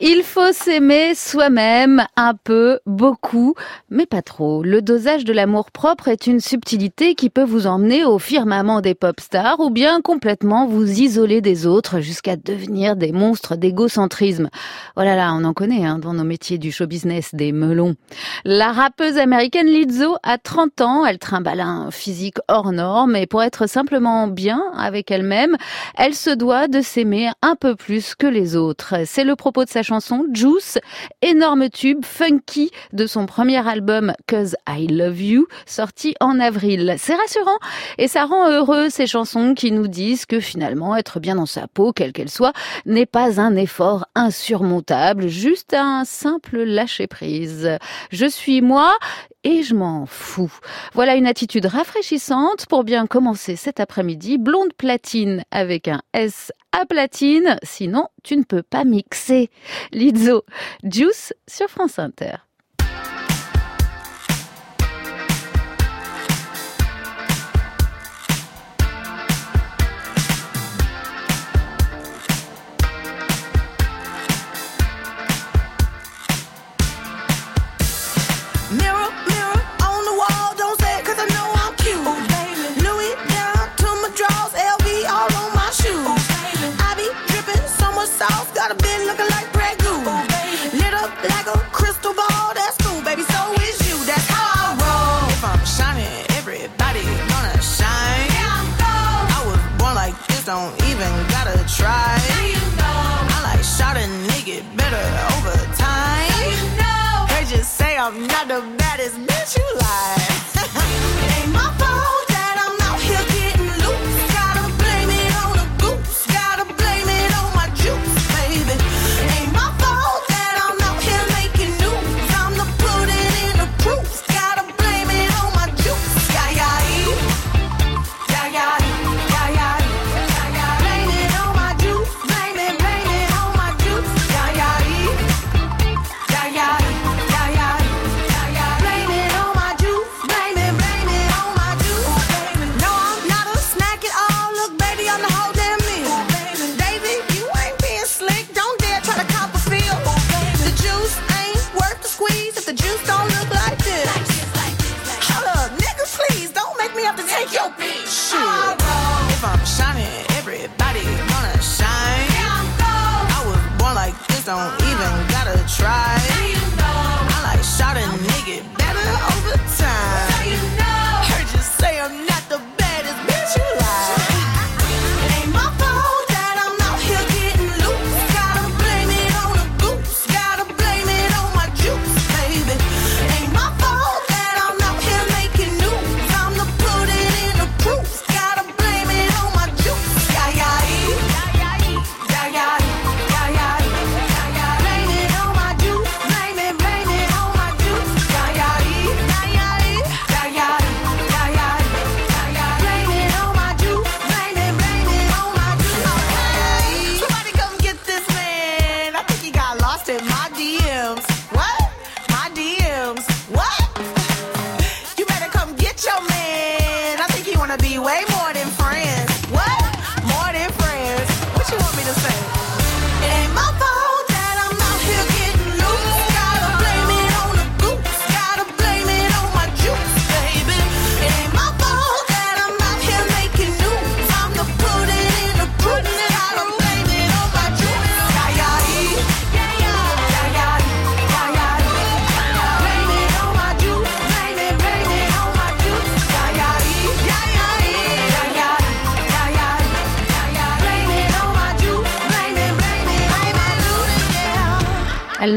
Il faut s'aimer soi-même un peu, beaucoup, mais pas trop. Le dosage de l'amour propre est une subtilité qui peut vous emmener au firmament des pop stars ou bien complètement vous isoler des autres jusqu'à devenir des monstres d'égocentrisme. Oh là là, on en connaît hein, dans nos métiers du show business, des melons. La rappeuse américaine Lizzo a 30 ans, elle trimballe un physique hors norme et pour être simplement bien avec elle-même, elle se doit de s'aimer un peu plus que les autres. C'est le propos de sa chanson Juice, énorme tube funky de son premier album Cause I Love You, sorti en avril. C'est rassurant et ça rend heureux ces chansons qui nous disent que finalement être bien dans sa peau, quelle qu'elle soit, n'est pas un effort insurmontable, juste un simple lâcher prise. Je suis moi et je m'en fous. Voilà une attitude rafraîchissante pour bien commencer cet après-midi. Blonde platine avec un S à platine, sinon tu ne peux pas mixer. Lizzo, Juice sur France Inter. Got a bin looking like red goo. Lit up like a crystal ball. That's cool, baby. So is you. That's how I roll. If I'm shining, everybody gonna shine. Yeah, I'm gold. I was born like this, don't even gotta try. Now you know. I like shot a nigga better over time. Now you know. They just say I'm not the baddest bitch you like.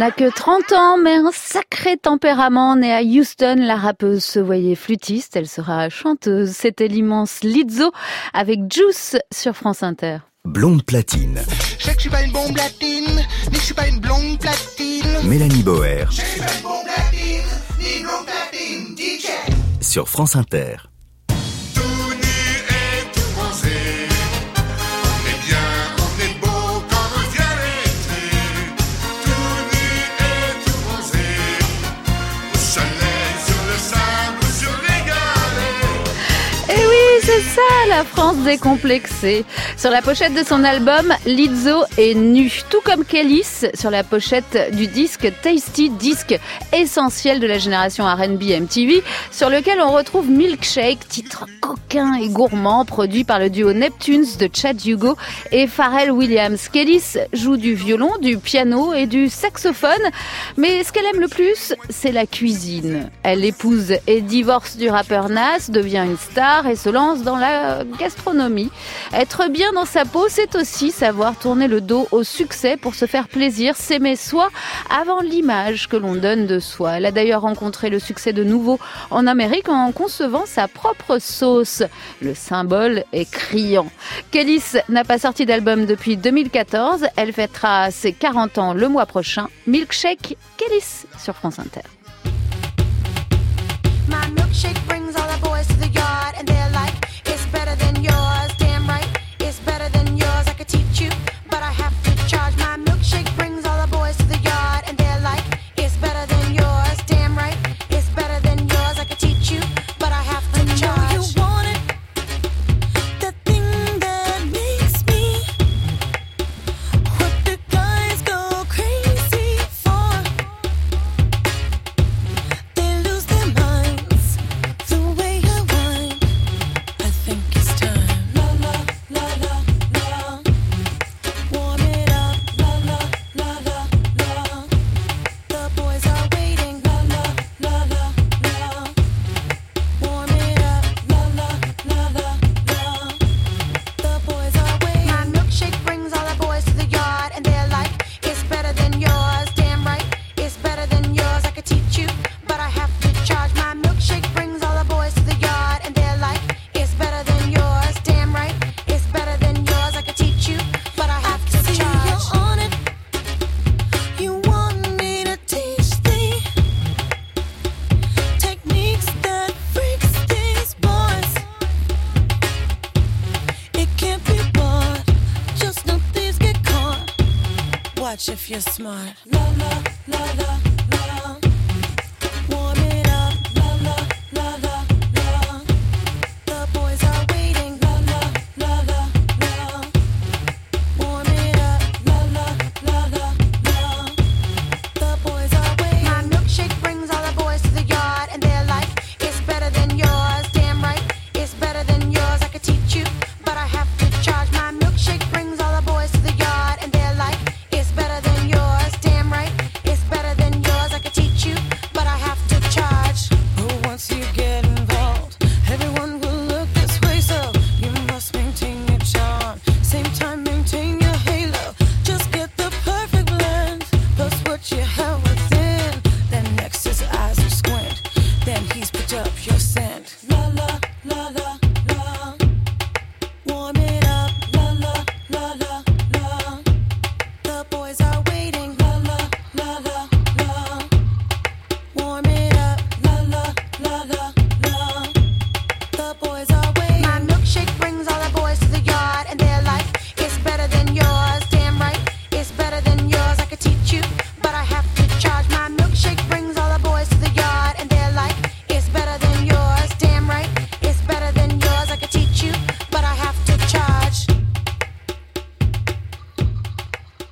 N'a que 30 ans, mais un sacré tempérament. Née à Houston, la rappeuse se voyait flûtiste, elle sera chanteuse. C'était l'immense Lizzo avec Juice sur France Inter. Blonde platine, Je sais que je suis pas une bombe latine, ni que je suis pas une blonde platine. Mélanie Boer Je suis pas une bombe latine, ni blonde platine, DJ. sur France Inter. Ça, la France décomplexée. Sur la pochette de son album, Lizzo est nue, tout comme Kélis sur la pochette du disque Tasty, disque essentiel de la génération R&B MTV, sur lequel on retrouve Milkshake, titre coquin et gourmand produit par le duo Neptunes de Chad Hugo et Pharrell Williams. Kélis joue du violon, du piano et du saxophone, mais ce qu'elle aime le plus, c'est la cuisine. Elle épouse et divorce du rappeur Nas, devient une star et se lance dans la gastronomie. Être bien dans sa peau, c'est aussi savoir tourner le dos au succès pour se faire plaisir, s'aimer soi avant l'image que l'on donne de soi. Elle a d'ailleurs rencontré le succès de nouveau en Amérique en concevant sa propre sauce. Le symbole est criant. Kélis n'a pas sorti d'album depuis 2014. Elle fêtera ses 40 ans le mois prochain. Milkshake Kélis sur France Inter. Smart.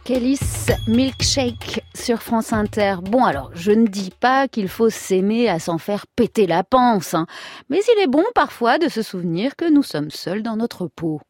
Kélis Milkshake sur France Inter. Bon alors, je ne dis pas qu'il faut s'aimer à s'en faire péter la panse, hein, mais il est bon parfois de se souvenir que nous sommes seuls dans notre peau.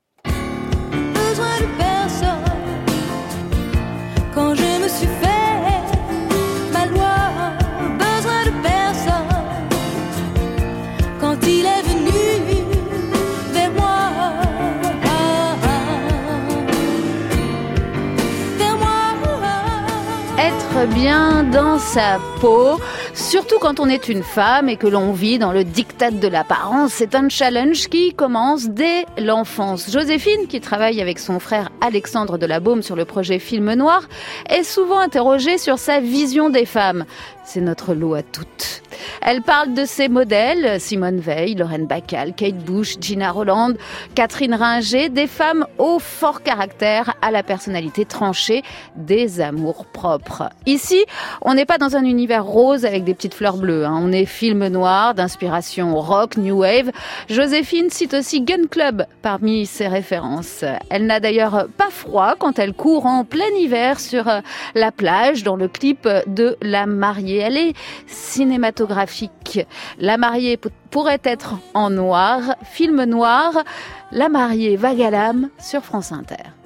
Bien dans sa peau, surtout quand on est une femme et que l'on vit dans le diktat de l'apparence, c'est un challenge qui commence dès l'enfance. Joséphine, qui travaille avec son frère Alexandre de la Baume sur le projet Film Noir, est souvent interrogée sur sa vision des femmes. C'est notre lot à toutes. Elle parle de ses modèles, Simone Veil, Lorraine Bacall, Kate Bush, Gina Roland, Catherine Ringer, des femmes au fort caractère, à la personnalité tranchée, des amours propres. Ici, on n'est pas dans un univers rose avec des petites fleurs bleues. hein. On est film noir d'inspiration rock, new wave. Joséphine cite aussi Gun Club parmi ses références. Elle n'a d'ailleurs pas froid quand elle court en plein hiver sur euh, la plage dans le clip de La mariée. Elle est cinématographique. La mariée pourrait être en noir, film noir. La mariée vague à l'âme sur France Inter.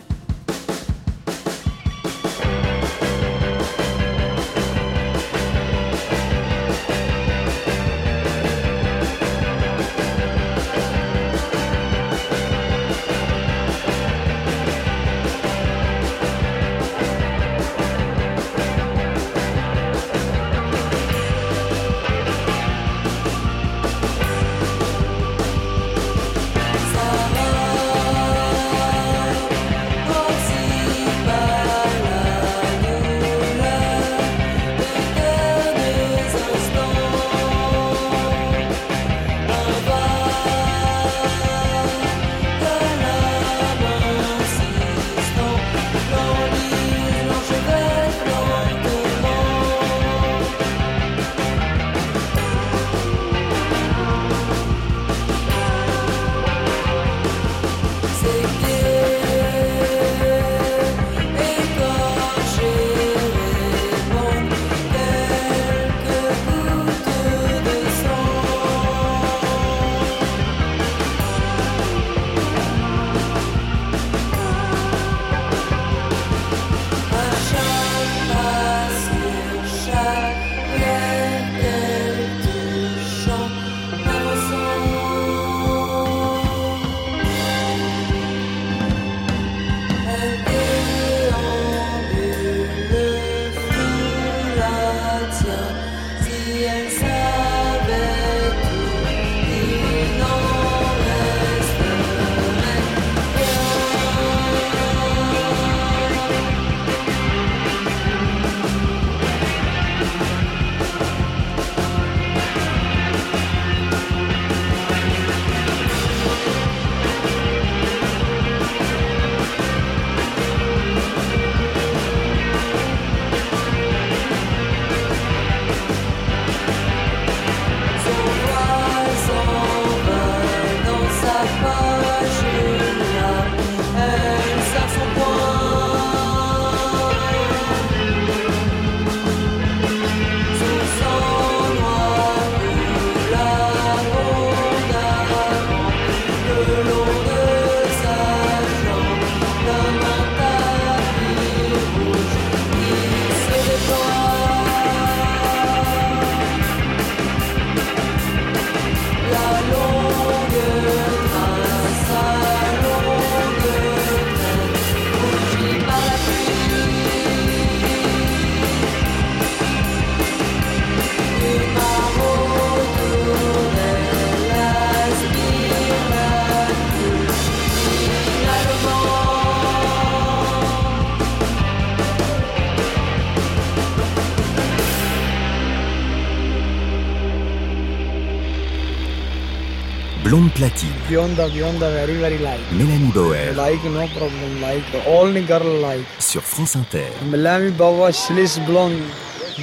The, beyond the very, very light. Mélanie Bauer Like, no problem. Like, only girl like. sur France Inter. Melanie Baba, Shilish blonde.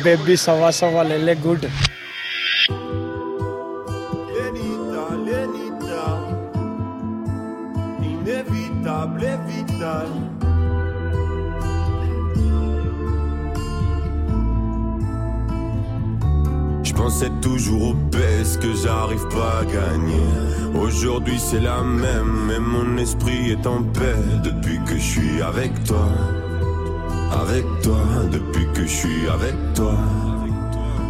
Baby, Sava Sava, Lele, good. Pensais toujours au PS que j'arrive pas à gagner. Aujourd'hui c'est la même, mais mon esprit est en paix depuis que je suis avec toi. Avec toi, depuis que je suis avec toi.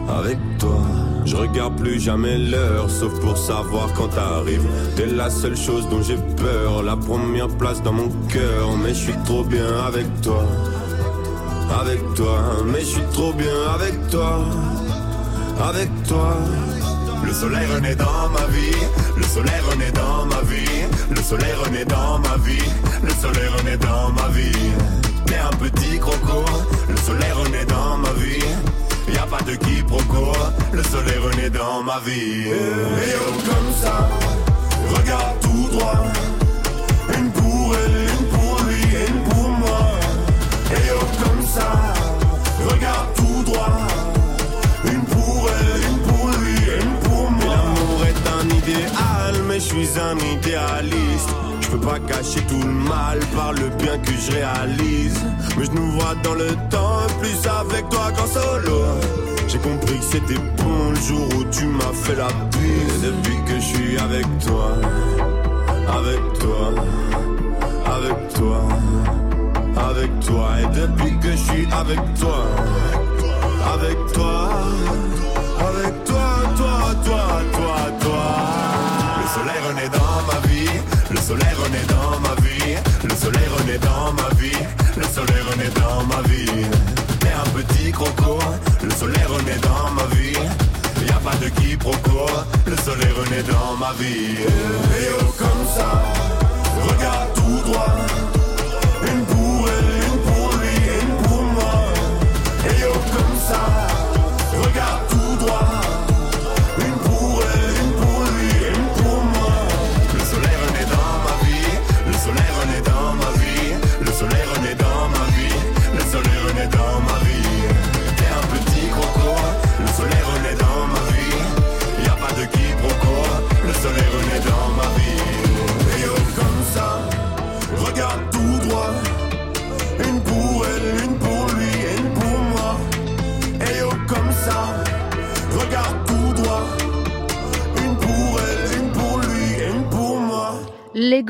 Avec toi, je regarde plus jamais l'heure, sauf pour savoir quand t'arrives. T'es la seule chose dont j'ai peur, la première place dans mon cœur. Mais je suis trop bien avec toi, avec toi. Mais je suis trop bien avec toi, avec toi. Le soleil renaît dans ma vie, le soleil renaît dans ma vie, le soleil renaît dans ma vie, le soleil renaît dans ma vie. T'es un petit croco, le soleil renaît dans ma vie. Y a pas de quiproquo, le soleil renaît dans ma vie. Et oh, comme ça, regarde tout droit. Une pour elle, une pour lui, une pour moi. Et oh, comme ça, regarde suis un idéaliste. Je peux pas cacher tout le mal par le bien que je réalise. Mais je nous vois dans le temps, plus avec toi qu'en solo. J'ai compris que c'était bon le jour où tu m'as fait la bise. Depuis que je suis avec toi, avec toi, avec toi, avec toi. Et depuis que je suis avec toi, avec toi, avec toi, toi, toi, toi. Le soleil renaît dans ma vie, le soleil renaît dans ma vie, le soleil renaît dans ma vie, le soleil renaît dans ma vie. T'es un petit croco, le soleil renaît dans ma vie. Y a pas de quiproquo, le soleil renaît dans ma vie. Et oh comme ça, regarde tout droit. Une pour elle, une pour lui, une pour moi. Et oh comme ça,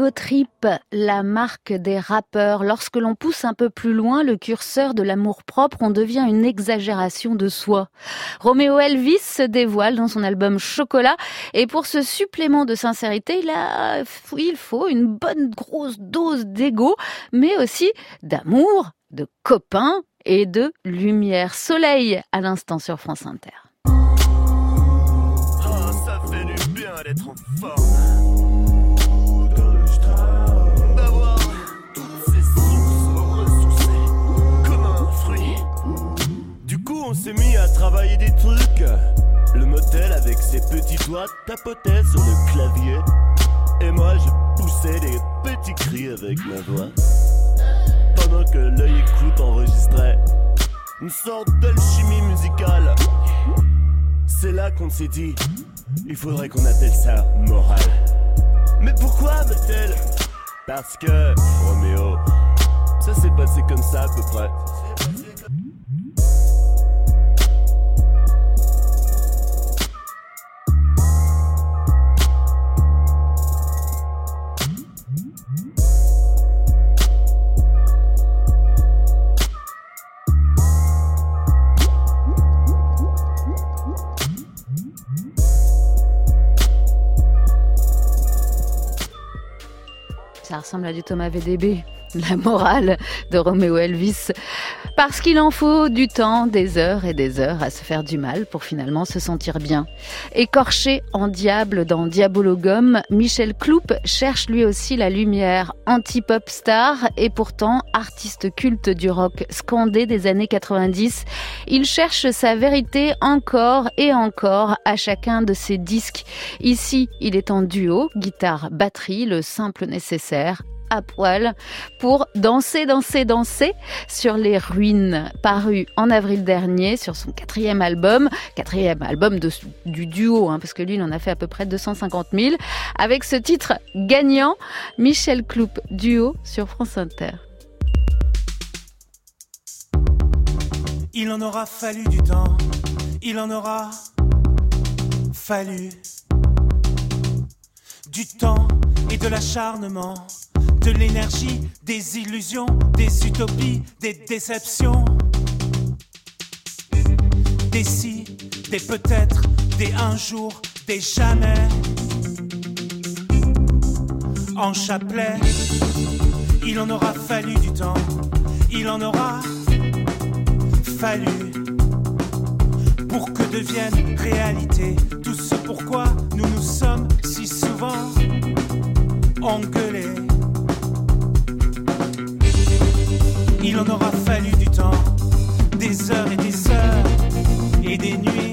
Trip, la marque des rappeurs. Lorsque l'on pousse un peu plus loin le curseur de l'amour propre, on devient une exagération de soi. Roméo Elvis se dévoile dans son album Chocolat et pour ce supplément de sincérité, il, a, il faut une bonne grosse dose d'ego, mais aussi d'amour, de copains et de lumière. Soleil à l'instant sur France Inter. Ah. On s'est mis à travailler des trucs. Le motel avec ses petits doigts tapotait sur le clavier. Et moi, je poussais des petits cris avec ma voix. Pendant que l'œil écoute enregistrait une sorte d'alchimie musicale. C'est là qu'on s'est dit, il faudrait qu'on appelle ça morale. Mais pourquoi, Bethel Parce que, Roméo, ça s'est passé comme ça à peu près. Ressemble à du Thomas VDB. La morale de Roméo Elvis. Parce qu'il en faut du temps, des heures et des heures à se faire du mal pour finalement se sentir bien. Écorché en diable dans Diabologum, Michel Cloup cherche lui aussi la lumière. Anti-pop star et pourtant artiste culte du rock scandé des années 90. Il cherche sa vérité encore et encore à chacun de ses disques. Ici, il est en duo, guitare, batterie, le simple nécessaire à poil pour danser, danser, danser sur les ruines, paru en avril dernier sur son quatrième album, quatrième album du duo, hein, parce que lui, il en a fait à peu près 250 000, avec ce titre gagnant, Michel Cloup, duo sur France Inter. Il en aura fallu du temps, il en aura fallu du temps et de l'acharnement, de l'énergie, des illusions, des utopies, des déceptions, des si, des peut-être, des un jour, des jamais. En chapelet, il en aura fallu du temps, il en aura fallu pour que devienne réalité tout ce pourquoi nous nous sommes si souvent engueulés. Il en aura fallu du temps, des heures et des heures, et des nuits,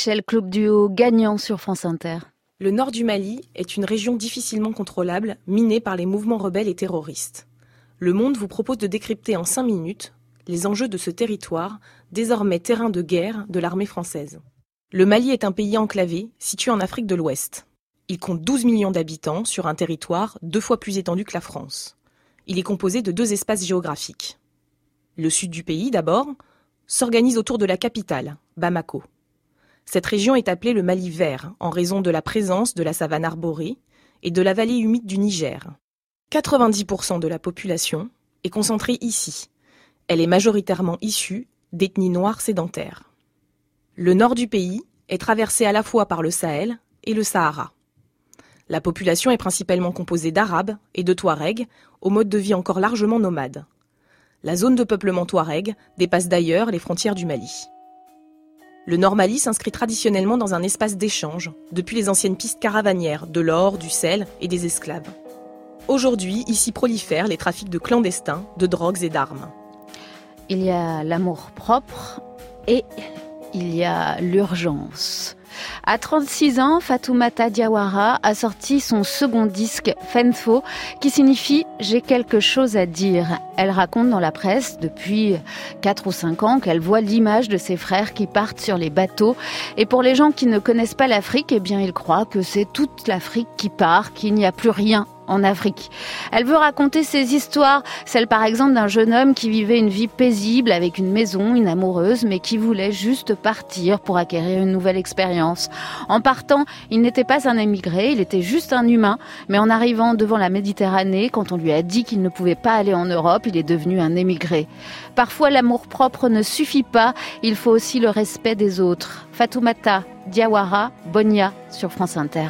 Michel Duo gagnant sur France Inter. Le nord du Mali est une région difficilement contrôlable, minée par les mouvements rebelles et terroristes. Le Monde vous propose de décrypter en 5 minutes les enjeux de ce territoire, désormais terrain de guerre de l'armée française. Le Mali est un pays enclavé, situé en Afrique de l'Ouest. Il compte 12 millions d'habitants sur un territoire deux fois plus étendu que la France. Il est composé de deux espaces géographiques. Le sud du pays, d'abord, s'organise autour de la capitale, Bamako. Cette région est appelée le Mali vert en raison de la présence de la savane arborée et de la vallée humide du Niger. 90% de la population est concentrée ici. Elle est majoritairement issue d'ethnies noires sédentaires. Le nord du pays est traversé à la fois par le Sahel et le Sahara. La population est principalement composée d'Arabes et de Touaregs, au mode de vie encore largement nomade. La zone de peuplement Touareg dépasse d'ailleurs les frontières du Mali. Le Nord Mali s'inscrit traditionnellement dans un espace d'échange, depuis les anciennes pistes caravanières de l'or, du sel et des esclaves. Aujourd'hui, ici prolifèrent les trafics de clandestins, de drogues et d'armes. Il y a l'amour propre et il y a l'urgence. À 36 ans, Fatoumata Diawara a sorti son second disque Fenfo qui signifie J'ai quelque chose à dire. Elle raconte dans la presse depuis 4 ou 5 ans qu'elle voit l'image de ses frères qui partent sur les bateaux et pour les gens qui ne connaissent pas l'Afrique, eh bien ils croient que c'est toute l'Afrique qui part, qu'il n'y a plus rien en Afrique. Elle veut raconter ses histoires, celle par exemple d'un jeune homme qui vivait une vie paisible avec une maison, une amoureuse, mais qui voulait juste partir pour acquérir une nouvelle expérience. En partant, il n'était pas un émigré, il était juste un humain, mais en arrivant devant la Méditerranée, quand on lui a dit qu'il ne pouvait pas aller en Europe, il est devenu un émigré. Parfois, l'amour propre ne suffit pas, il faut aussi le respect des autres. Fatoumata Diawara, Bonia sur France Inter.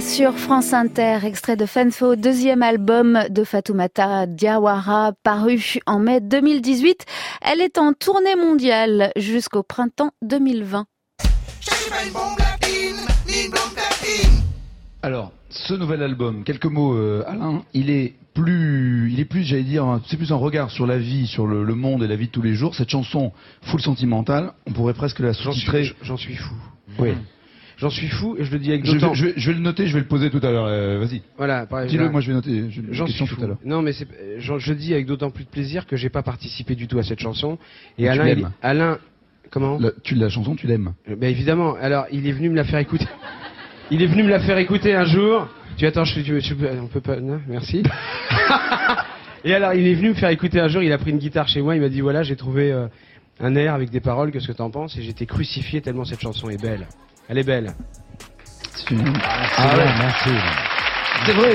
Sur France Inter, extrait de Fenfo, deuxième album de Fatoumata Diawara, paru en mai 2018. Elle est en tournée mondiale jusqu'au printemps 2020. Alors, ce nouvel album, quelques mots, euh, Alain, il est plus, il est plus, j'allais dire, c'est plus un regard sur la vie, sur le, le monde et la vie de tous les jours. Cette chanson, full sentimentale, on pourrait presque la sous-titrer. J'en suis fou. Oui. J'en suis fou et je le dis avec Je d'autant. je vais- je vais le noter, je vais le poser tout à l'heure. euh, Vas-y. Voilà, Dis-le, moi je vais noter. Je, J'en suis tout fou. à l'heure. Non, mais je le dis avec d'autant plus de plaisir que j'ai pas participé du tout à cette chanson. Et tu Alain, il-. Alain, comment? La, tu, la chanson, tu l'aimes. Ben évidemment. Alors, il est venu me la faire écouter. Il est venu me la faire écouter un jour. Tu attends, je, tu, tu- on peut pas. Non, merci. Et alors, il est venu me faire écouter un jour. Il a pris une guitare chez moi. Il m'a dit voilà, j'ai trouvé euh, un air avec des paroles. Qu'est-ce que t'en penses? Et j'étais crucifié tellement cette chanson est belle. Elle est belle. Ah ouais, C'est vrai.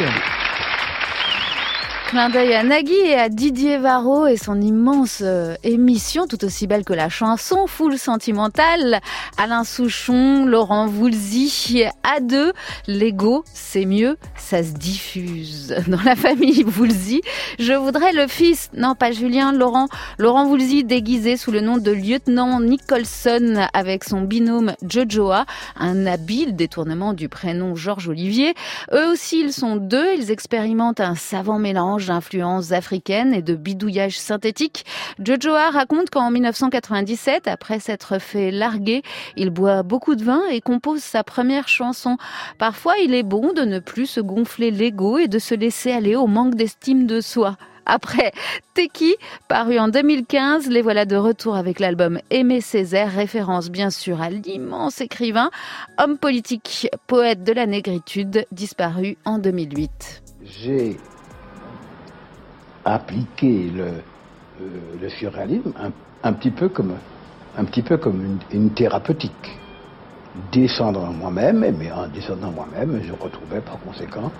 Clin d'œil à Nagui et à Didier Varro et son immense euh, émission, tout aussi belle que la chanson, full sentimentale. Alain Souchon, Laurent Voulzy, à deux, l'ego, c'est mieux, ça se diffuse. Dans la famille Voulzy, je voudrais le fils, non pas Julien, Laurent, Laurent Voulzy déguisé sous le nom de lieutenant Nicholson avec son binôme Jojoa, un habile détournement du prénom Georges Olivier. Eux aussi, ils sont deux, ils expérimentent un savant mélange d'influences africaines et de bidouillage synthétique. Jojoa raconte qu'en 1997, après s'être fait larguer, il boit beaucoup de vin et compose sa première chanson. Parfois, il est bon de ne plus se gonfler l'ego et de se laisser aller au manque d'estime de soi. Après Teki, paru en 2015, les voilà de retour avec l'album Aimé Césaire, référence bien sûr à l'immense écrivain, homme politique, poète de la négritude, disparu en 2008. j'ai appliqué le, euh, le surréalisme un, un petit peu comme, un petit peu comme une, une thérapeutique. Descendre en moi-même, mais en descendant moi-même, je retrouvais par conséquent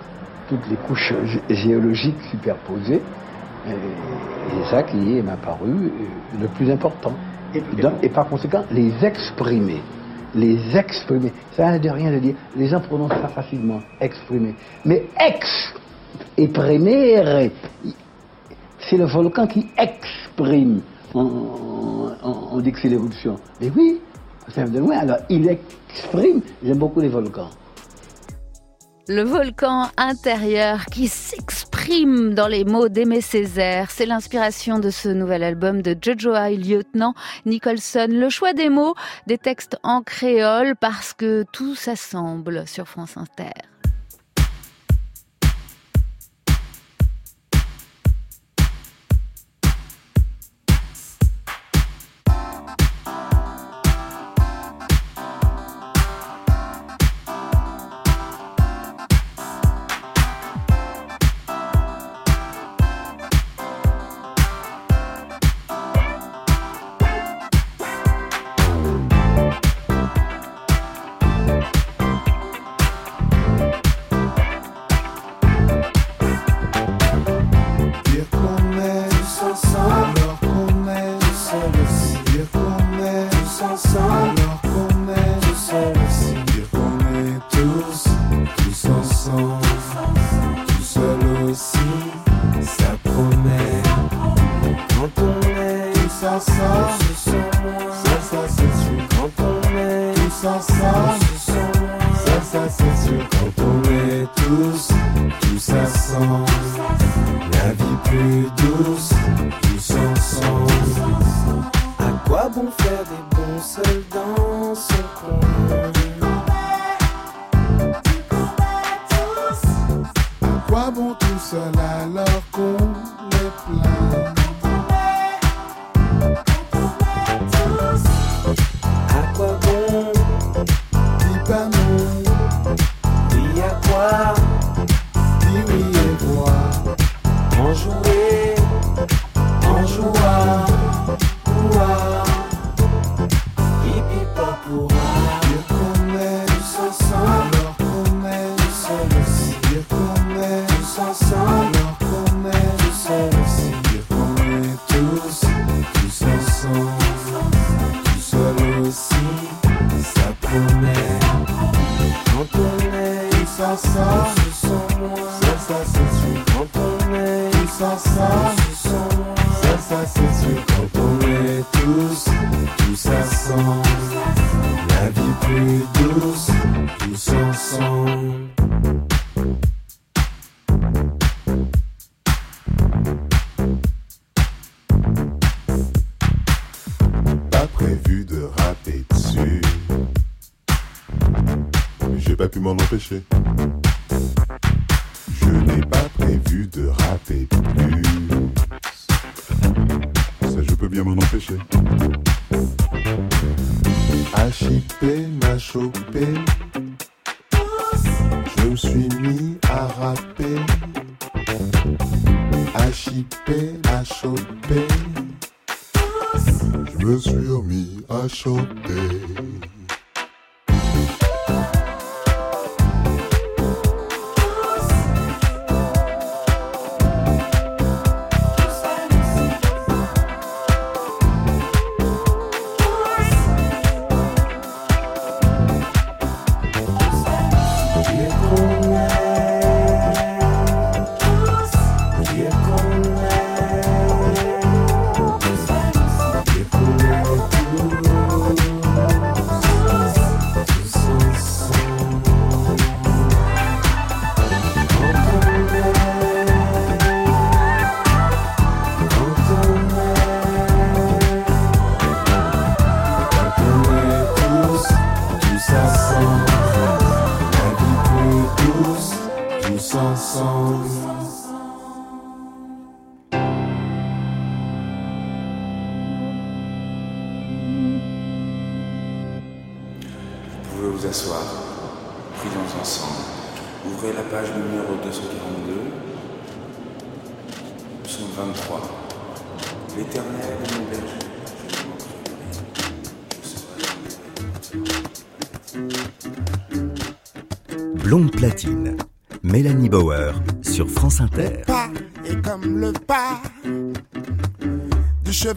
toutes les couches gé- géologiques superposées. C'est ça qui m'a paru euh, le plus important. Et, dans- et par conséquent, les exprimer. Les exprimer. Ça n'a de rien de dire. Les gens prononcent ça facilement. Exprimer. Mais ex et prémere, c'est le volcan qui exprime. On, dit que c'est l'évolution. Mais oui, ça de loin. Alors, il exprime. J'aime beaucoup les volcans. Le volcan intérieur qui s'exprime dans les mots d'Aimé Césaire, c'est l'inspiration de ce nouvel album de Jojo et Lieutenant Nicholson. Le choix des mots, des textes en créole parce que tout s'assemble sur France Inter. fishy.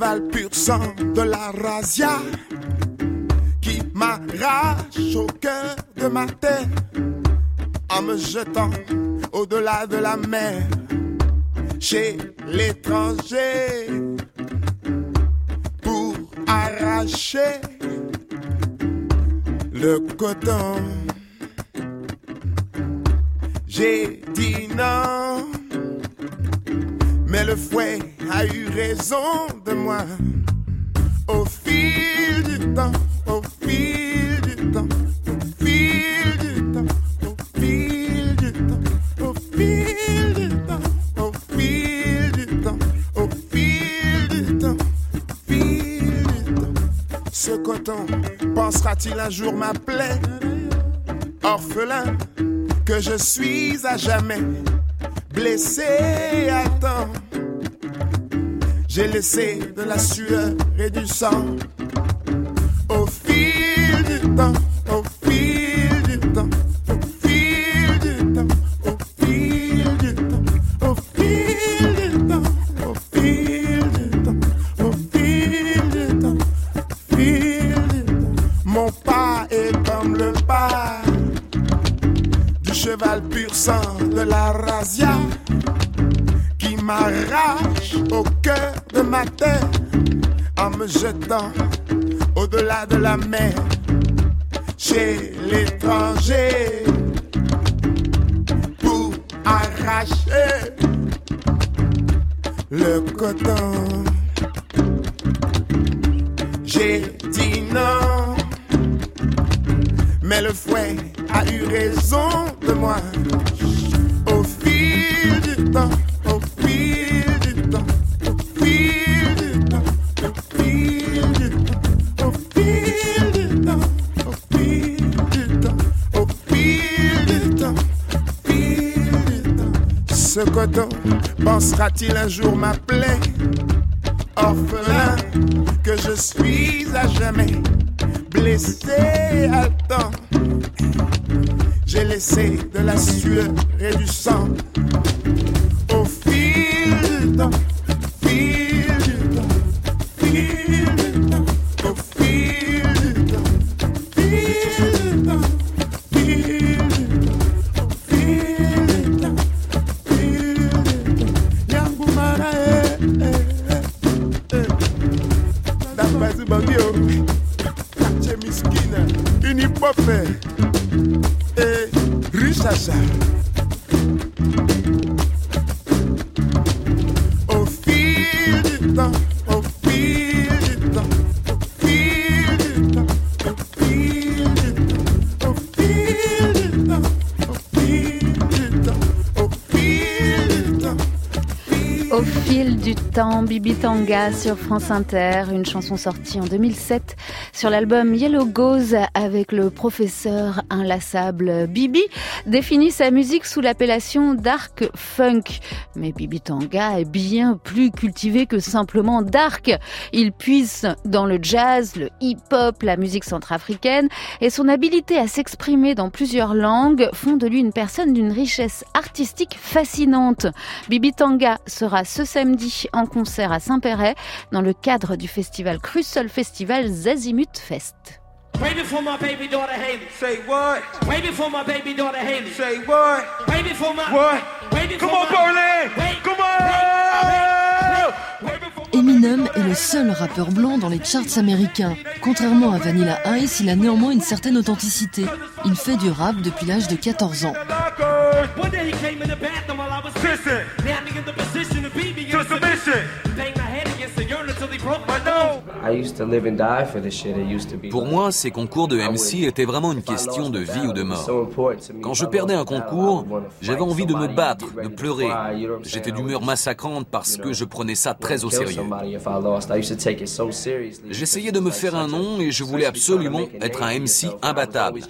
cheval pur sang de la razzia qui m'arrache au cœur de ma terre en me jetant au-delà de la mer chez l'étranger pour arracher le coton. J'ai dit non, mais le fouet a eu raison de moi. Au fil du temps, au fil du temps, au fil du temps, au fil du temps, au fil du temps, au fil du temps, au fil du temps, au fil du temps. Ce coton pensera-t-il un jour ma plaie, orphelin que je suis à jamais blessé à temps? J'ai laissé de la sueur et du sang au fil du temps. jetant au-delà de la mer. Pensera-t-il un jour m'appeler orphelin que je suis à jamais blessé? À temps. J'ai laissé de la sueur et du sang au fil du temps, Bibi Tanga sur France Inter, une chanson sortie en 2007 sur l'album Yellow Goes avec le professeur inlassable Bibi, définit sa musique sous l'appellation dark funk. Mais Bibi Tanga est bien plus cultivé que simplement dark. Il puise dans le jazz, le hip-hop, la musique centrafricaine et son habileté à s'exprimer dans plusieurs langues font de lui une personne d'une richesse artistique fascinante. Bibi Tanga sera ce samedi en concert à Saint-Péret dans le cadre du festival Crucial Festival Zazimut Fest. Way before my baby daughter Haley. Say what? Way before my baby daughter Haley. Say what? Way before my what? Before Come on, Berlin! Come on! Eminem est le seul rappeur blanc dans les charts américains. Contrairement à Vanilla Ice, il a néanmoins une certaine authenticité. Il fait du rap depuis l'âge de 14 ans. Pour moi, ces concours de MC étaient vraiment une question de vie ou de mort. Quand je perdais un concours, j'avais envie de me battre, de pleurer. J'étais d'humeur massacrante parce que je prenais ça très au sérieux. J'essayais de me faire un nom et je voulais absolument être un MC imbattable.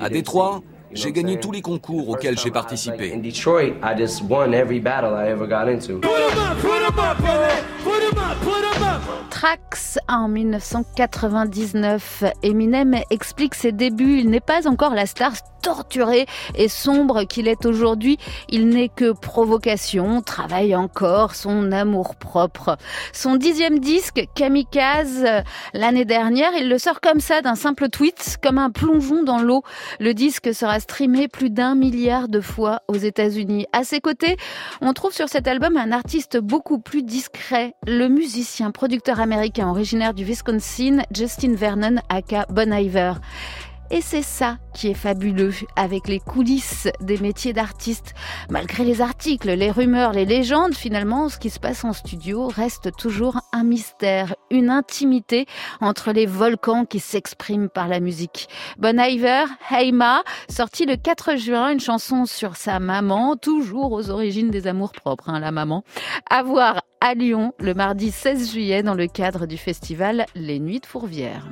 À Détroit, j'ai gagné tous les concours auxquels j'ai participé. In Detroit, I just won every battle I ever got into. Put him up, put up. Put him up, put him up. Trax en 1999. Eminem explique ses débuts. Il n'est pas encore la star torturé et sombre qu'il est aujourd'hui. Il n'est que provocation, travaille encore son amour propre. Son dixième disque, Kamikaze, l'année dernière, il le sort comme ça d'un simple tweet, comme un plongeon dans l'eau. Le disque sera streamé plus d'un milliard de fois aux États-Unis. À ses côtés, on trouve sur cet album un artiste beaucoup plus discret, le musicien, producteur américain originaire du Wisconsin, Justin Vernon, aka Bon Iver. Et c'est ça qui est fabuleux avec les coulisses des métiers d'artistes. Malgré les articles, les rumeurs, les légendes, finalement, ce qui se passe en studio reste toujours un mystère, une intimité entre les volcans qui s'expriment par la musique. Bon Iver, Heima, sorti le 4 juin, une chanson sur sa maman, toujours aux origines des amours propres, hein, la maman. À voir à Lyon le mardi 16 juillet dans le cadre du festival Les Nuits de Fourvière.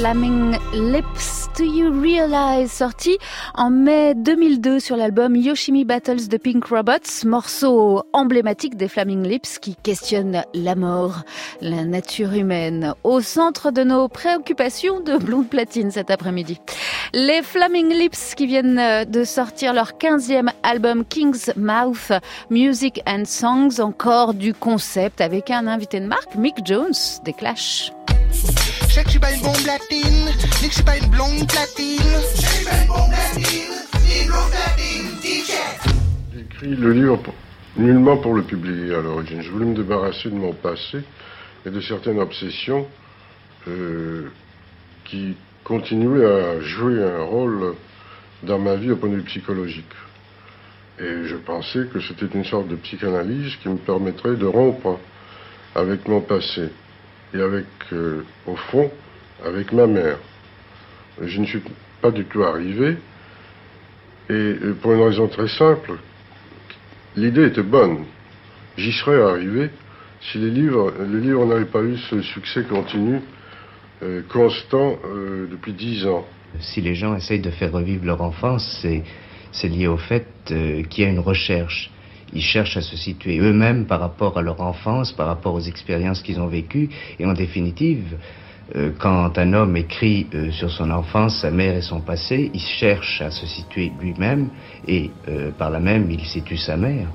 Flaming Lips. Do You Realize, sorti en mai 2002 sur l'album Yoshimi Battles de Pink Robots, morceau emblématique des Flaming Lips qui questionne la mort, la nature humaine, au centre de nos préoccupations de blonde platine cet après-midi. Les Flaming Lips qui viennent de sortir leur 15e album King's Mouth, Music and Songs, encore du concept avec un invité de marque, Mick Jones, des Clash. Je sais que je suis pas une bombe latine, ni que je suis pas une blonde platine. Pas une platine. J'ai écrit le livre nullement pour le publier à l'origine. Je voulais me débarrasser de mon passé et de certaines obsessions euh, qui continuaient à jouer un rôle dans ma vie au point de vue psychologique. Et je pensais que c'était une sorte de psychanalyse qui me permettrait de rompre avec mon passé et avec, euh, au fond, avec ma mère. Je ne suis pas du tout arrivé, et euh, pour une raison très simple, l'idée était bonne. J'y serais arrivé si les livres, les livres n'avaient pas eu ce succès continu, euh, constant, depuis dix ans. Si les gens essayent de faire revivre leur enfance, c'est, lié au fait qu'il y a une recherche. Ils cherchent à se situer eux-mêmes par rapport à leur enfance, par rapport aux expériences qu'ils ont vécues. Et en définitive, euh, quand un homme écrit euh, sur son enfance, sa mère et son passé, il cherche à se situer lui-même et euh, par là même, il situe sa mère.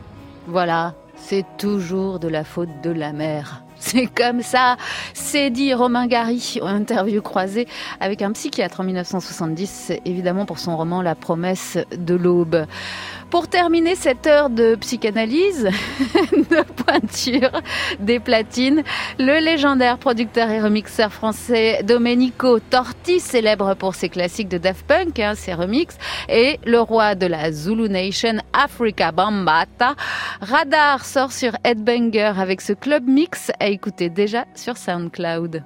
Voilà, c'est toujours de la faute de la mère. C'est comme ça, c'est dit Romain Gary, en interview croisée avec un psychiatre en 1970, évidemment pour son roman La promesse de l'aube. Pour terminer cette heure de psychanalyse, de pointure des platines, le légendaire producteur et remixeur français Domenico Torti, célèbre pour ses classiques de Daft Punk, hein, ses remixes, et le roi de la Zulu Nation, Africa Bambata. Radar sort sur Headbanger avec ce club mix à écouter déjà sur SoundCloud.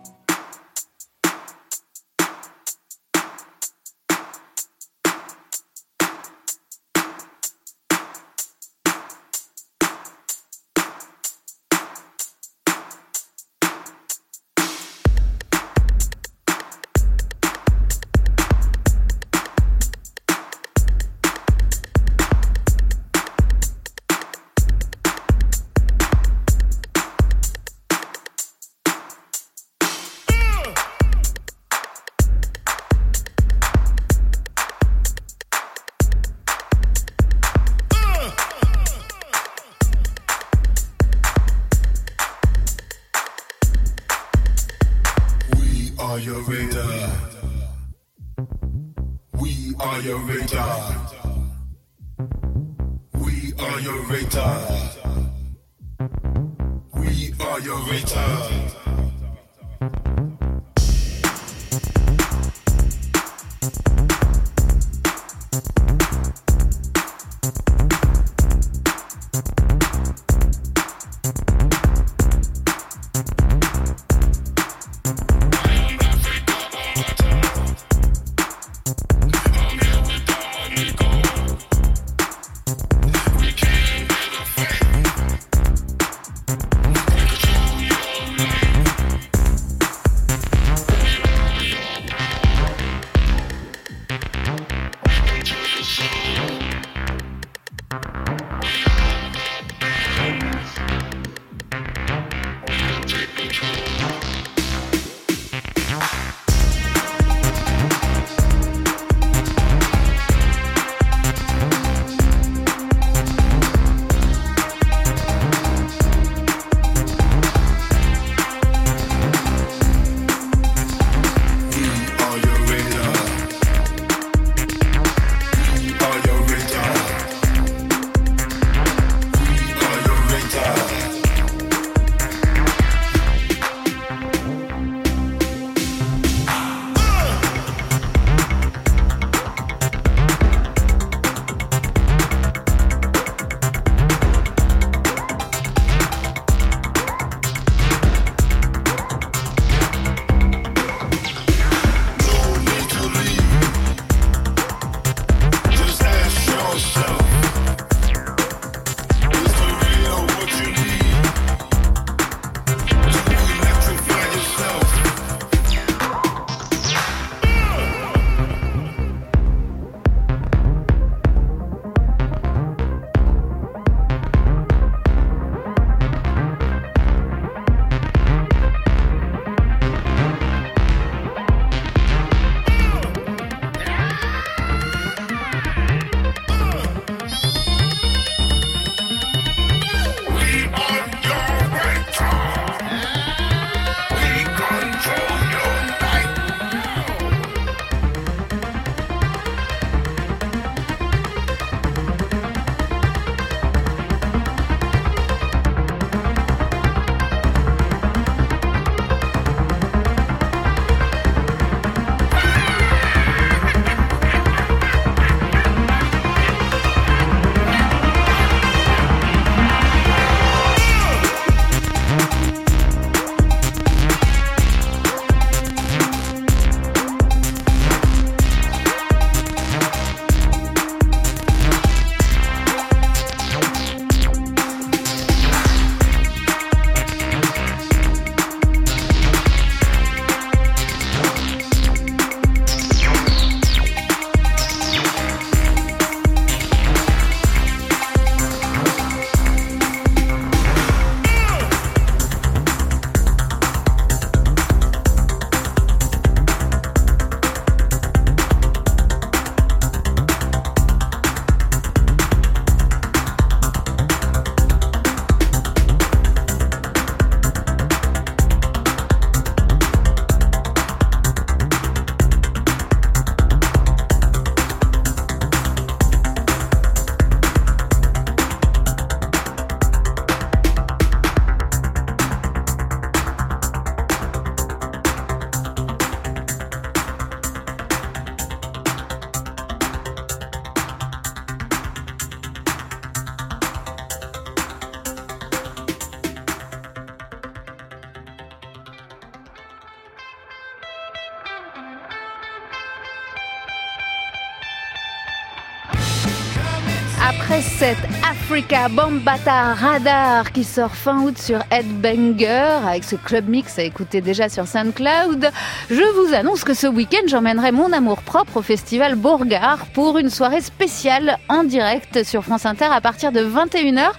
Africa Bambata Radar qui sort fin août sur Headbanger. Avec ce club mix à écouter déjà sur SoundCloud, je vous annonce que ce week-end j'emmènerai mon amour propre au festival Bourgard pour une soirée spéciale en direct sur France Inter à partir de 21h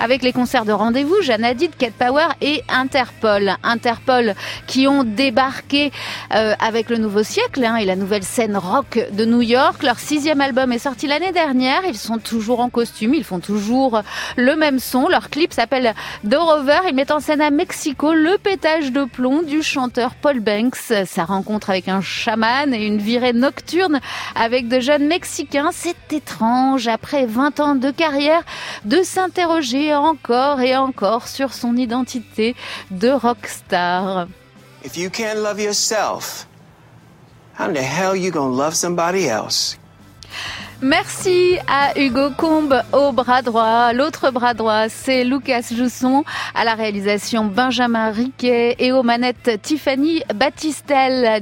avec les concerts de rendez-vous Jeanne Hadid, Cat Power et Interpol. Interpol qui ont débarqué euh, avec le nouveau siècle hein, et la nouvelle scène rock de New York. Leur sixième album est sorti l'année dernière. Ils sont toujours en costume, ils font toujours le même son. Leur clip s'appelle The Rover. Ils mettent en scène à Mexico le pétage de plomb du chanteur Paul Banks. Sa rencontre avec un chaman et une virée nocturne avec de jeunes Mexicains. C'est étrange, après 20 ans de carrière, de s'interroger encore et encore sur son identité de rockstar. If you can't love yourself, how the hell you gonna love somebody else? Merci à Hugo Combe au bras droit. L'autre bras droit, c'est Lucas Jousson à la réalisation Benjamin Riquet et aux manettes Tiffany Battistel.